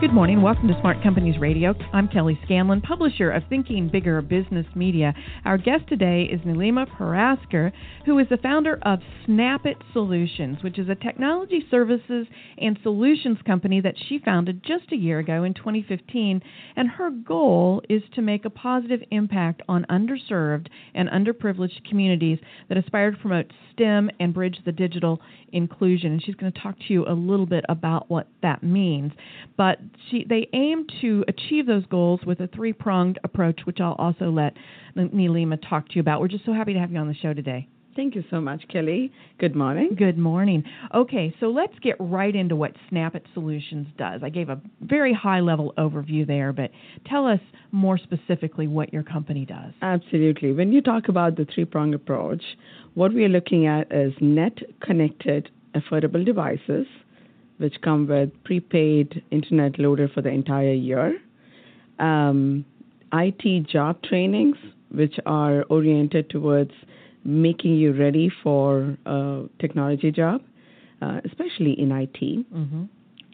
Good morning. Welcome to Smart Companies Radio. I'm Kelly Scanlon, publisher of Thinking Bigger Business Media. Our guest today is Nilima Paraskar, who is the founder of Snapit Solutions, which is a technology services and solutions company that she founded just a year ago in 2015. And her goal is to make a positive impact on underserved and underprivileged communities that aspire to promote STEM and bridge the digital inclusion. And she's going to talk to you a little bit about what that means. But she, they aim to achieve those goals with a three pronged approach, which I'll also let Nilima talk to you about. We're just so happy to have you on the show today. Thank you so much, Kelly. Good morning. Good morning. Okay, so let's get right into what Snapit Solutions does. I gave a very high level overview there, but tell us more specifically what your company does. Absolutely. When you talk about the three prong approach, what we are looking at is net connected, affordable devices which come with prepaid internet loader for the entire year, um, IT job trainings, which are oriented towards making you ready for a technology job, uh, especially in IT, mm-hmm.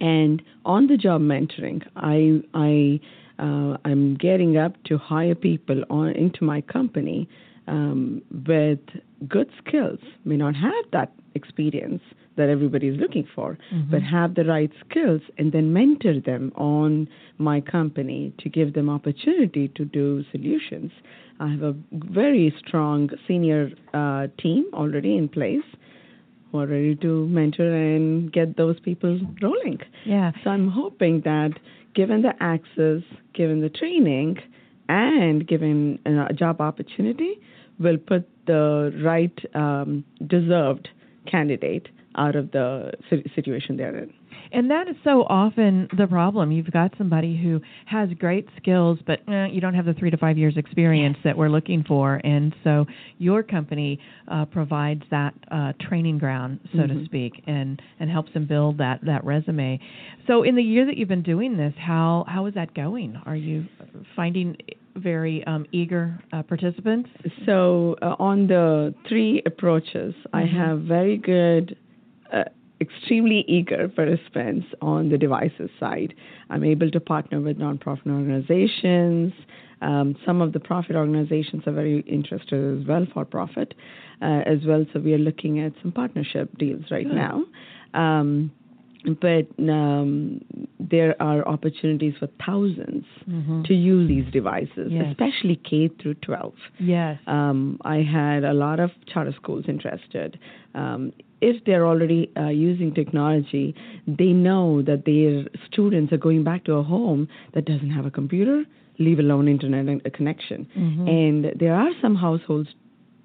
and on the job mentoring. I I uh, I'm getting up to hire people on into my company um, with good skills. May not have that experience, that everybody is looking for, mm-hmm. but have the right skills and then mentor them on my company to give them opportunity to do solutions. I have a very strong senior uh, team already in place who are ready to mentor and get those people rolling. Yeah. So I'm hoping that given the access, given the training, and given a job opportunity, we'll put the right um, deserved candidate out of the situation they're in. And that is so often the problem. You've got somebody who has great skills, but eh, you don't have the three to five years experience that we're looking for. And so your company uh, provides that uh, training ground, so mm-hmm. to speak, and, and helps them build that, that resume. So in the year that you've been doing this, how, how is that going? Are you finding very um, eager uh, participants? So uh, on the three approaches, mm-hmm. I have very good extremely eager participants on the devices side. I'm able to partner with nonprofit organizations. Um, some of the profit organizations are very interested as well for profit uh, as well. So we are looking at some partnership deals right Good. now. Um, but um, there are opportunities for 1000s mm-hmm. to use these devices, yes. especially K through 12. Yes. Um, I had a lot of charter schools interested. Um, if they're already uh, using technology, they know that their students are going back to a home that doesn't have a computer, leave alone internet connection. Mm-hmm. And there are some households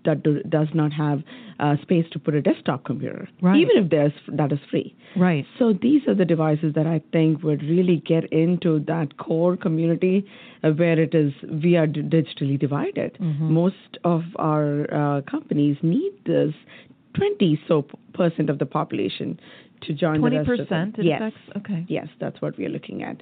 that do, does not have uh, space to put a desktop computer, right. even if there's that is free. Right. So these are the devices that I think would really get into that core community uh, where it is we are d- digitally divided. Mm-hmm. Most of our uh, companies need this 20 so percent of the population to join 20% the rest of them. yes. Affects? Okay. Yes, that's what we are looking at.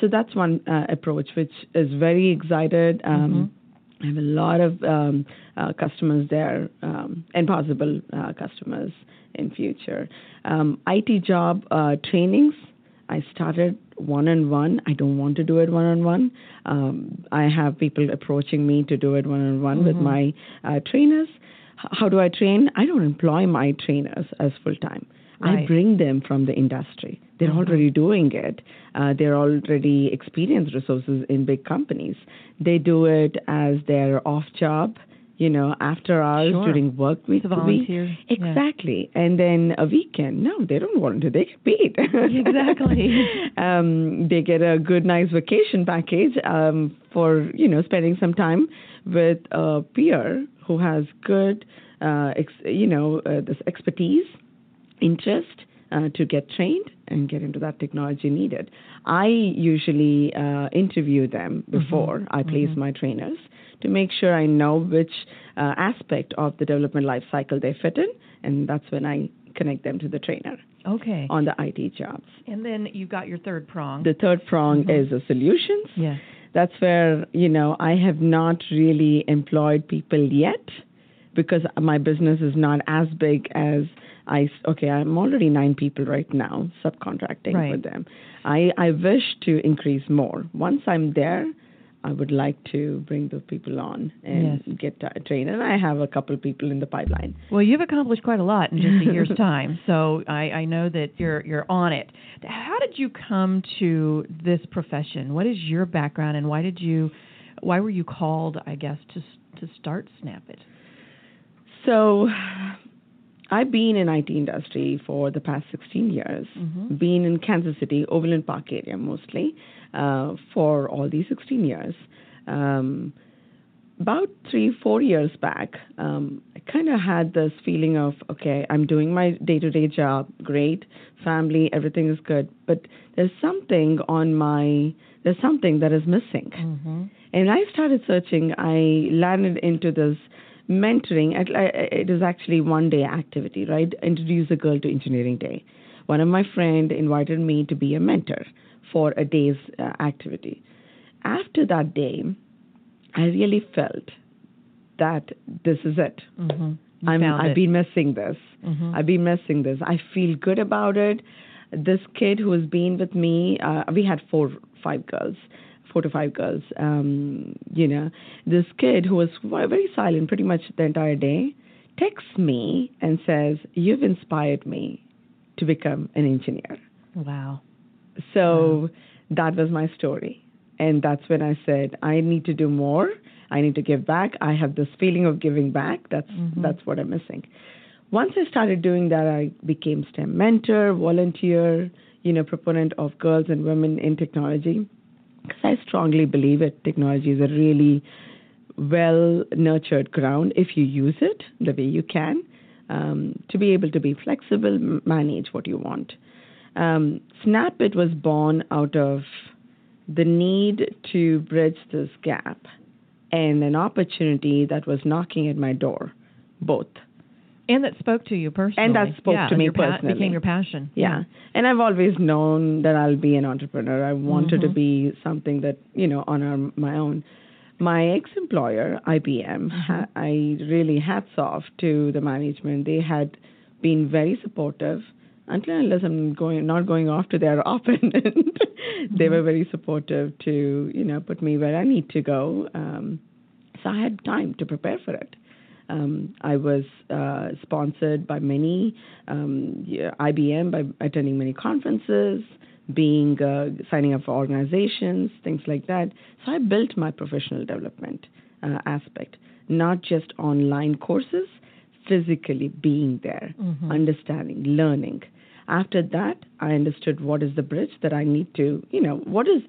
So that's one uh, approach, which is very excited. Um, mm-hmm I have a lot of um, uh, customers there um, and possible uh, customers in future. Um, IT job uh, trainings. I started one on one. I don't want to do it one on one. I have people approaching me to do it one on one with my uh, trainers. How do I train? I don't employ my trainers as full time. Right. I bring them from the industry. They're mm-hmm. already doing it. Uh, they're already experienced resources in big companies. They do it as their off job you know, after hours Sure. during work week. Volunteer, week. yeah. Exactly. And then a weekend. No, they don't want to. They get paid. Exactly. um, they get a good, nice vacation package um, for, you know, spending some time with a peer who has good, uh, ex- you know, uh, this expertise, interest uh, to get trained and get into that technology needed. I usually uh, interview them before I place my trainers to make sure I know which uh, aspect of the development life cycle they fit in, and that's when I connect them to the trainer okay. on the IT jobs. And then you've got your third prong. The third prong is the solutions. yes. That's where, you know, I have not really employed people yet because my business is not as big as I, okay, I'm already nine people right now subcontracting Right. with them. I, I wish to increase more. Once I'm there, I would like to bring those people on and Yes. get uh, trained. And I have a couple of people in the pipeline. Well, you've accomplished quite a lot in just a year's time, so I, I know that you're you're on it. How did you come to this profession? What is your background, and why did you, why were you called? I guess to to start Snap It. So I've been in IT industry for the past 16 years. Been in Kansas City, Overland Park area mostly, uh, for all these 16 years. Um, about three, four years back, um, I kind of had this feeling of, okay, I'm doing my day to day job, great, family, everything is good, but there's something on my, there's something that is missing. And I started searching. I landed into this mentoring. It it is actually one day activity, right? Introduce a girl to engineering day. One of my friend invited me to be a mentor for a day's uh, activity. After that day, I really felt that this is it. Mm-hmm. I'm, I've it. been missing this. Mhm. I've been missing this. I feel good about it. This kid who has been with me, uh, we had four, five girls, four to five girls. Um, you know, this kid who was very silent pretty much the entire day texts me and says, "You've inspired me to become an engineer." Wow. So that was my story. And that's when I said, I need to do more. I need to give back. I have this feeling of giving back. That's that's what I'm missing. Once I started doing that, I became STEM mentor, volunteer, you know, proponent of girls and women in technology. Because I strongly believe it. Technology is a really well nurtured ground if you use it the way you can um, to be able to be flexible, manage what you want. Um, Snapit was born out of the need to bridge this gap and an opportunity that was knocking at my door, both. And that spoke to you personally. And that spoke yeah, to me your pa- personally. Became your passion. Yeah. And I've always known that I'll be an entrepreneur. I wanted Mm-hmm. to be something that, you know, on our, my own. My ex employer, IBM, Mm-hmm. ha- I really hats off to the management. They had been very supportive until and unless I'm going not going off to their opponent. Mm-hmm. they were very supportive to, you know, put me where I need to go. Um, so I had time to prepare for it. Um, I was uh, sponsored by many um, IBM by attending many conferences, being uh, signing up for organizations, things like that. So I built my professional development uh, aspect, not just online courses, physically being there, understanding, learning. After that, I understood what is the bridge that I need to, you know, what is,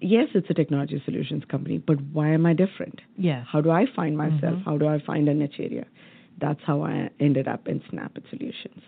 yes, it's a technology solutions company, but why am I different? Yeah. How do I find myself? Mm-hmm. How do I find a niche area? That's how I ended up in Snap Solutions.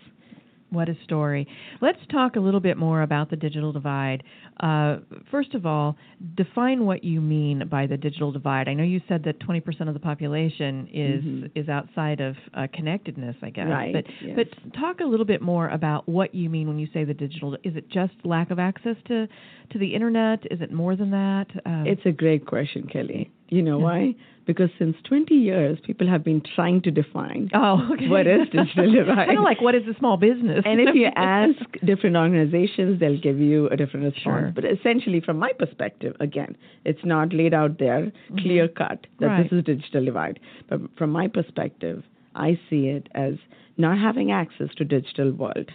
What a story. Let's talk a little bit more about the digital divide. Uh, first of all, define what you mean by the digital divide. I know you said that 20% of the population is is outside of uh, connectedness, I guess. Mm-hmm. Right, But yes. but talk a little bit more about what you mean when you say the digital. Is it just lack of access to to the internet? Is it more than that? Um, It's a great question, Kelly. You know why? Because since 20 years, people have been trying to define oh, okay. what is digital divide. kind of like what is a small business? and if you ask different organizations, they'll give you a different response. Sure. But essentially, from my perspective, again, it's not laid out there, mm-hmm. clear cut, that Right. this is digital divide. But from my perspective, I see it as not having access to digital world,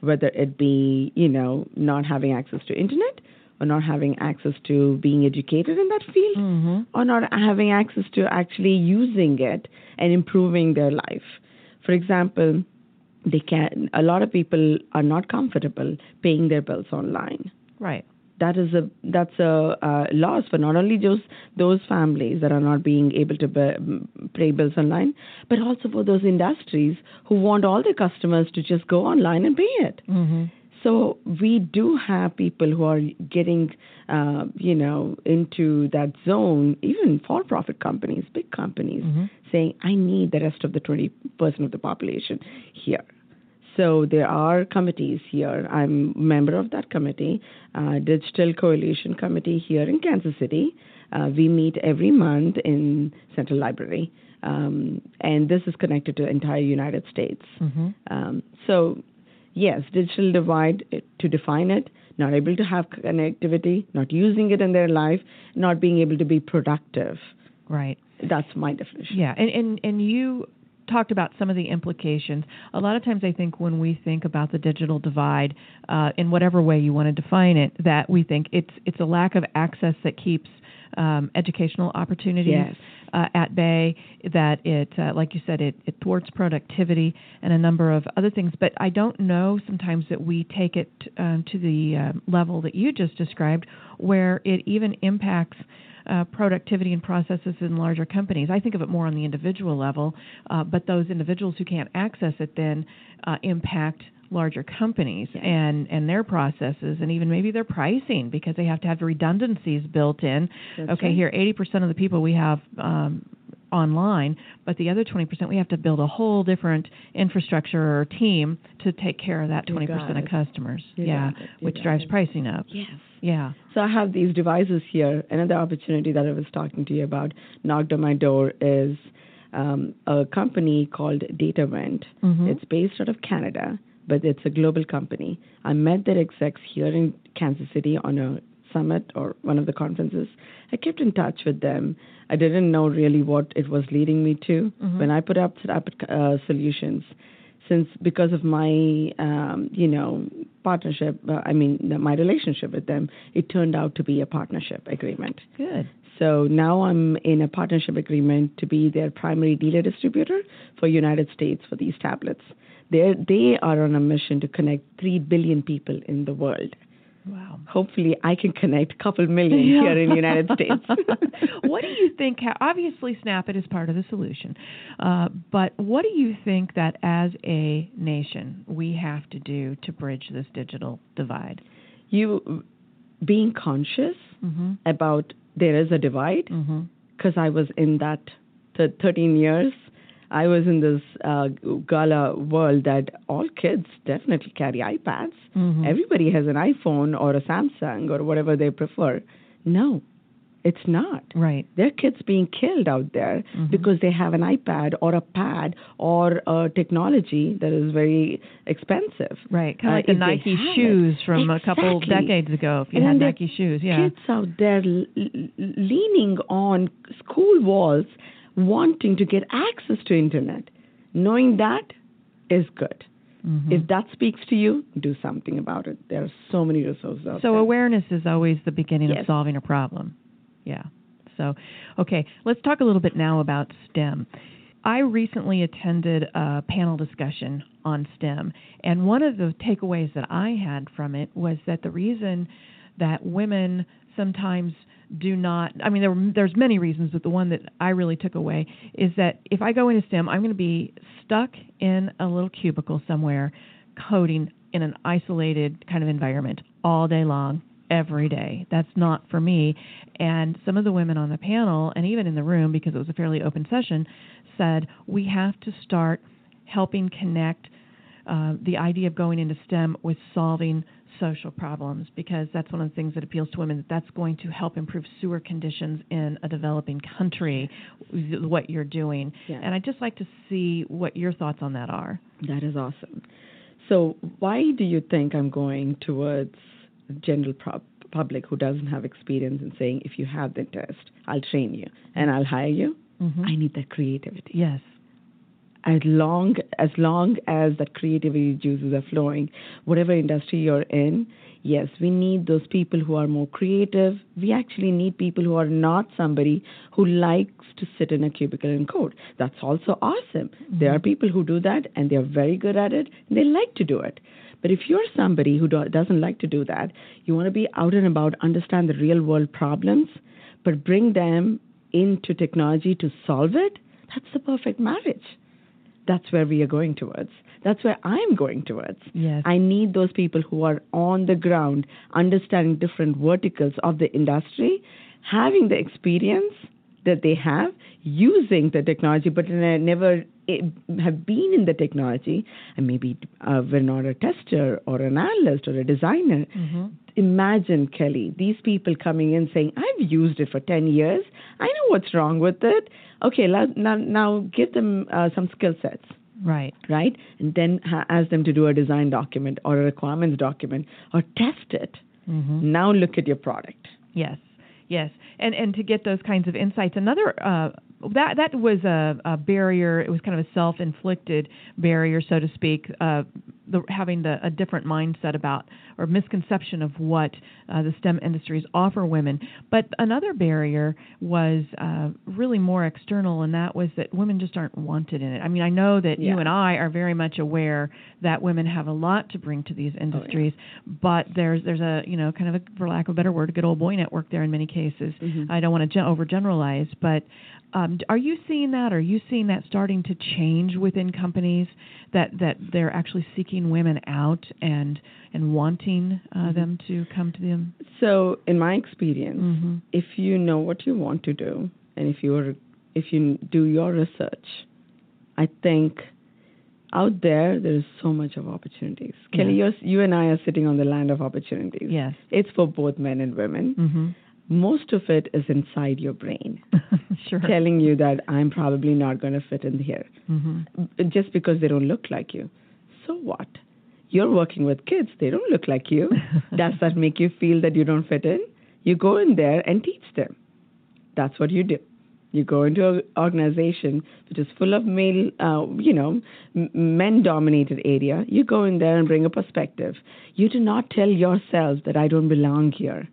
whether it be, you know, not having access to internet or not having access to being educated in that field Mm-hmm. or not having access to actually using it and improving their life. For example, they can a lot of people are not comfortable paying their bills online. Right. That is a that's a uh, loss for not only just those families that are not being able to be, pay bills online, but also for those industries who want all their customers to just go online and pay it. Mm-hmm. So we do have people who are getting, uh, you know, into that zone, even for-profit companies, big companies, saying, "I need the rest of the 20 percent of the population here." So there are committees here. I'm a member of that committee, uh, Digital Coalition Committee here in Kansas City. Uh, we meet every month in Central Library, um, and this is connected to the entire United States. Mm-hmm. Um, so, yes, digital divide, eh, to define it, not able to have connectivity, not using it in their life, not being able to be productive. Right. That's my definition. Yeah, and, and and you talked about some of the implications. A lot of times, I think when we think about the digital divide, uh, in whatever way you want to define it, that we think it's it's a lack of access that keeps um, educational opportunities Yes. uh, at bay. That it, uh, like you said, it, it thwarts productivity and a number of other things. But I don't know sometimes that we take it um, to the uh, level that you just described, where it even impacts uh, productivity and processes in larger companies. I think of it more on the individual level, uh, but those individuals who can't access it then uh, impact larger companies and and their processes and even maybe their pricing because they have to have redundancies built in. That's okay, right. here 80% of the people we have um, online, but the other 20% we have to build a whole different infrastructure or team to take care of that 20% of customers. You yeah, got it. You which drives it. pricing up. Yes. Yeah. So I have these devices here. Another opportunity that I was talking to you about knocked on my door is um, a company called DataWind. Mhm. It's based out of Canada, but it's a global company. I met their execs here in Kansas City on a summit or one of the conferences. I kept in touch with them. I didn't know really what it was leading me to when I put up up uh, solutions. Since because of my um, you know partnership, uh, I mean my relationship with them, it turned out to be a partnership agreement. Good. So now I'm in a partnership agreement to be their primary dealer distributor for United States for these tablets. They they are on a mission to connect three billion people in the world. Wow. Hopefully, I can connect a couple million Yeah. here in the United States. what do you think? Obviously, Snap It is part of the solution, uh, but what do you think that as a nation we have to do to bridge this digital divide? you being conscious Mm-hmm. about there is a divide Mm-hmm. because I was in that th- 13 years. I was in this uh, gala world that all kids definitely carry iPads. Mhm. Everybody has an iPhone or a Samsung or whatever they prefer. No, it's not. Right. There are kids being killed out there Mhm. because they have an iPad or a pad or a technology that is very expensive. Right. Kind of Uh, like the Nike have it. shoes from a couple Exactly. decades ago. If you And had then there are Nike shoes, yeah. Kids out there l- leaning on school walls, wanting to get access to internet. Knowing that is good. Mhm. If that speaks to you, do something about it. There are so many resources out So there. awareness is always the beginning of solving a problem. Yeah. So, okay, let's talk a little bit now about STEM. I recently attended a panel discussion on STEM, and one of the takeaways that I had from it was that the reason that women sometimes do not I mean there were, there's many reasons but the one that I really took away is that if I go into STEM I'm going to be stuck in a little cubicle somewhere coding in an isolated kind of environment all day long every day. That's not for me. And some of the women on the panel and even in the room because it was a fairly open session said we have to start helping connect uh, the idea of going into STEM with solving social problems because that's one of the things that appeals to women that that's going to help improve sewer conditions in a developing country what you're doing Yeah. and i'd just like to see what your thoughts on that are That is awesome. So, why do you think I'm going towards general pro- public who doesn't have experience and saying, if you have the interest, I'll train you and I'll hire you? Mhm. I need that creativity. yes As long as long as that creativity juices are flowing, whatever industry you're in, Yes, we need those people who are more creative. We actually need people who are not somebody who likes to sit in a cubicle and code. That's also awesome. There mm-hmm. are people who do that and they're very good at it and they like to do it. But if you're somebody who do- doesn't like to do that, you want to be out and about, understand the real world problems, but bring them into technology to solve it, that's the perfect marriage. That's where we are going towards. That's where I'm going towards. Yes. I need those people who are on the ground, understanding different verticals of the industry, having the experience that they have, using the technology, but ne- never eh, have been in the technology, and maybe uh, we're not a tester or an analyst or a designer. Imagine, Kelly, these people coming in saying, I've used it for 10 years. I know what's wrong with it. Okay, now, now give them uh, some skill sets Right. right? And then ha- ask them to do a design document or a requirements document or test it. Mm-hmm. Now look at your product. Yes, yes, and and to get those kinds of insights. Another uh, that that was a, a barrier. It was kind of a self-inflicted barrier, so to speak. Uh, the, having the, a different mindset about or misconception of what uh, the STEM industries offer women. But another barrier was uh, really more external, and that was that women just aren't wanted in it. I mean, I know that you and I are very much aware that women have a lot to bring to these industries, but there's there's a you know kind of a for lack of a better word, a good old boy network there in many cases. I don't want to gen- overgeneralize, but um, are you seeing that? Are you seeing that starting to change within companies that that they're actually seeking women out and and wanting uh, them to come to them? So, in my experience, Mm-hmm. if you know what you want to do and if you're if you do your research, I think out there there is so much of opportunities. Kelly, Yeah. you and I are sitting on the land of opportunities. Yes. It's for both men and women. Mm-hmm. Most of it is inside your brain, sure. telling you that I'm probably not going to fit in here. Mm-hmm. just because they don't look like you. So what? You're working with kids, they don't look like you. Does that make you feel that you don't fit in? You go in there and teach them. That's what you do. You go into an organization which is full of male, uh, you know, men-dominated area. You go in there and bring a perspective. You do not tell yourself that I don't belong here.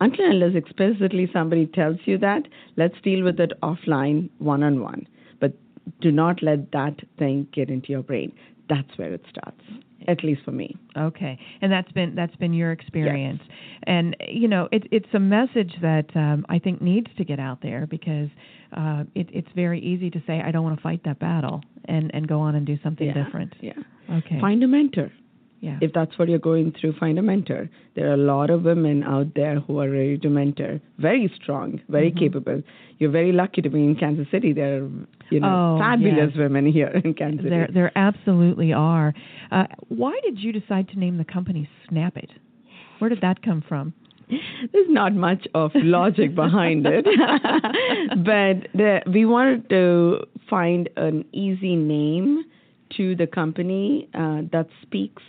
Until and unless explicitly somebody tells you that, let's deal with it offline, one-on-one. But do not let that thing get into your brain. That's where it starts, at least for me. Okay, and that's been that's been your experience, and you know it's it's a message that um, I think needs to get out there because uh, it, it's very easy to say I don't want to fight that battle and and go on and do something yeah. different. Yeah. Okay. Find a mentor. Yeah. If that's what you're going through, find a mentor. There are a lot of women out there who are ready to mentor. Very strong, very Mm-hmm. capable. You're very lucky to be in Kansas City. There are, you know, Oh, fabulous yes. women here in Kansas City. there there absolutely are. Uh, why did you decide to name the company Snap It? Where did that come from? There's not much of logic behind it, but the, we wanted to find an easy name to the company uh, that speaks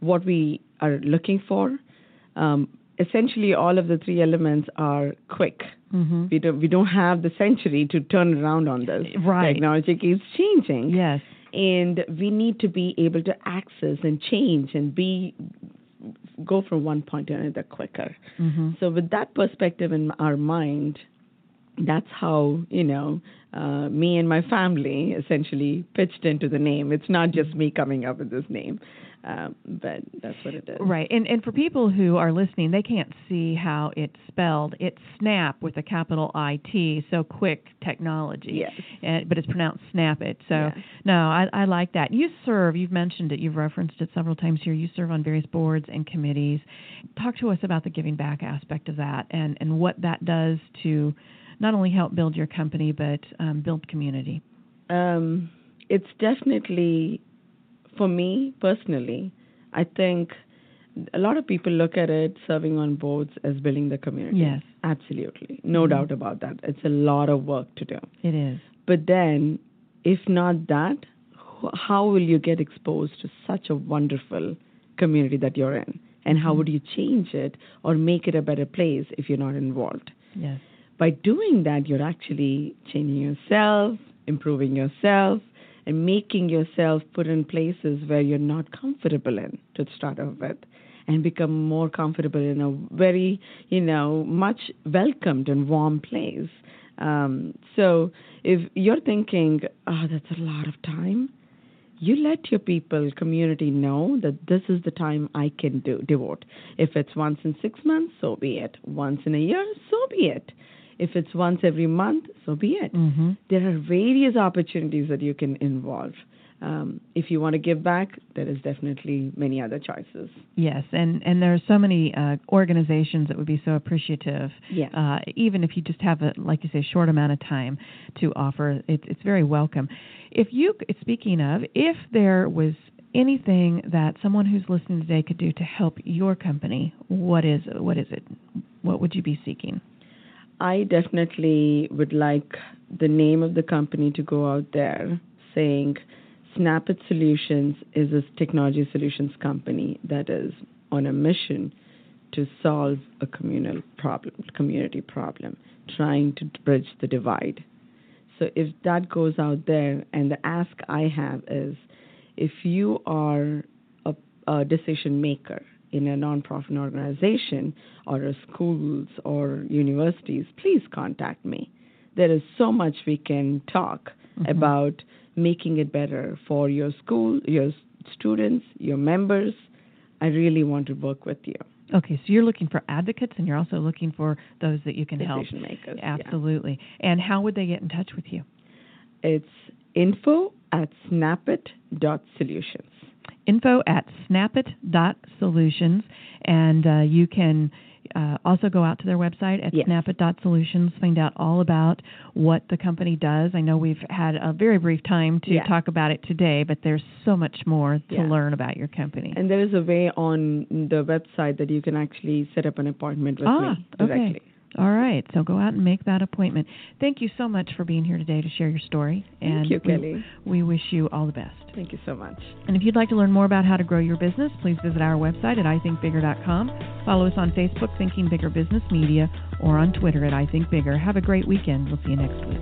what we are looking for. Um, essentially, all of the three elements are quick. Mm-hmm. We don't we don't have the century to turn around on this. Right. Technology keeps changing Yes. and we need to be able to access and change and be go from one point to another quicker. Mm-hmm. So with that perspective in our mind, that's how you know uh, me and my family essentially pitched into the name. It's not just me coming up with this name, um, but that's what it is. Right, and and for people who are listening, they can't see how it's spelled. It's Snap with a capital I T, so quick technology. Yes. And, but it's pronounced Snap It. So Yeah. no, I, I like that. You serve. You've mentioned it. You've referenced it several times here. You serve on various boards and committees. Talk to us about the giving back aspect of that, and and what that does to not only help build your company but um, build community. Um, it's definitely, for me personally, I think a lot of people look at it serving on boards as building the community. Yes. Absolutely. No Mhm. doubt about that. It's a lot of work to do. It is. But then, if not that, how will you get exposed to such a wonderful community that you're in? And how would you change it or make it a better place if you're not involved? Yes. by doing that, you're actually changing yourself, improving yourself, and making yourself put in places where you're not comfortable in to start off with. and become more comfortable in a very, you know, much welcomed and warm place. Um, so if you're thinking, oh, that's a lot of time, you let your people, community know that this is the time I can do devote. If it's once in six months, so be it. Once in a year, so be it. If it's once every month, so be it. Mm-hmm. There are various opportunities that you can involve. Um, if you want to give back, there is definitely many other choices. Yes, and and there are so many uh, organizations that would be so appreciative. Yes. Uh, even if you just have a like you say short amount of time to offer, it's it's very welcome. If you speaking of, if there was anything that someone who's listening today could do to help your company, what is what is it? What would you be seeking? I definitely would like the name of the company to go out there saying Snapit Solutions is a technology solutions company that is on a mission to solve a communal problem, community problem, trying to bridge the divide. So if that goes out there, and the ask I have is, if you are a, a decision maker in a nonprofit organization or a schools or universities, please contact me. There is so much we can talk Mm-hmm. about making it better for your school, your students, your members. I really want to work with you. Okay, so you're looking for advocates, and you're also looking for those that you can help. Decision makers. yeah. Absolutely. And how would they get in touch with you? It's info at snapit.solutions. Info at snapit.solutions, and uh, you can uh, also go out to their website at Yes. snapit.solutions, find out all about what the company does. I know we've had a very brief time to Yeah. talk about it today, but there's so much more to Yeah. learn about your company. And there is a way on the website that you can actually set up an appointment with Ah, me directly. okay. All right, so go out and make that appointment. Thank you so much for being here today to share your story. Thank and you, we- we wish you all the best. Thank you so much. And if you'd like to learn more about how to grow your business, please visit our website at ithinkbigger.com. Follow us on Facebook, Thinking Bigger Business Media, or on Twitter at ithinkbigger. Have a great weekend. We'll see you next week.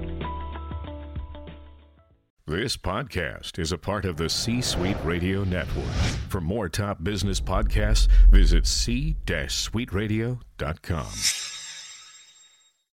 This podcast is a part of the C Suite Radio Network. For more top business podcasts, visit c-suiteradio.com.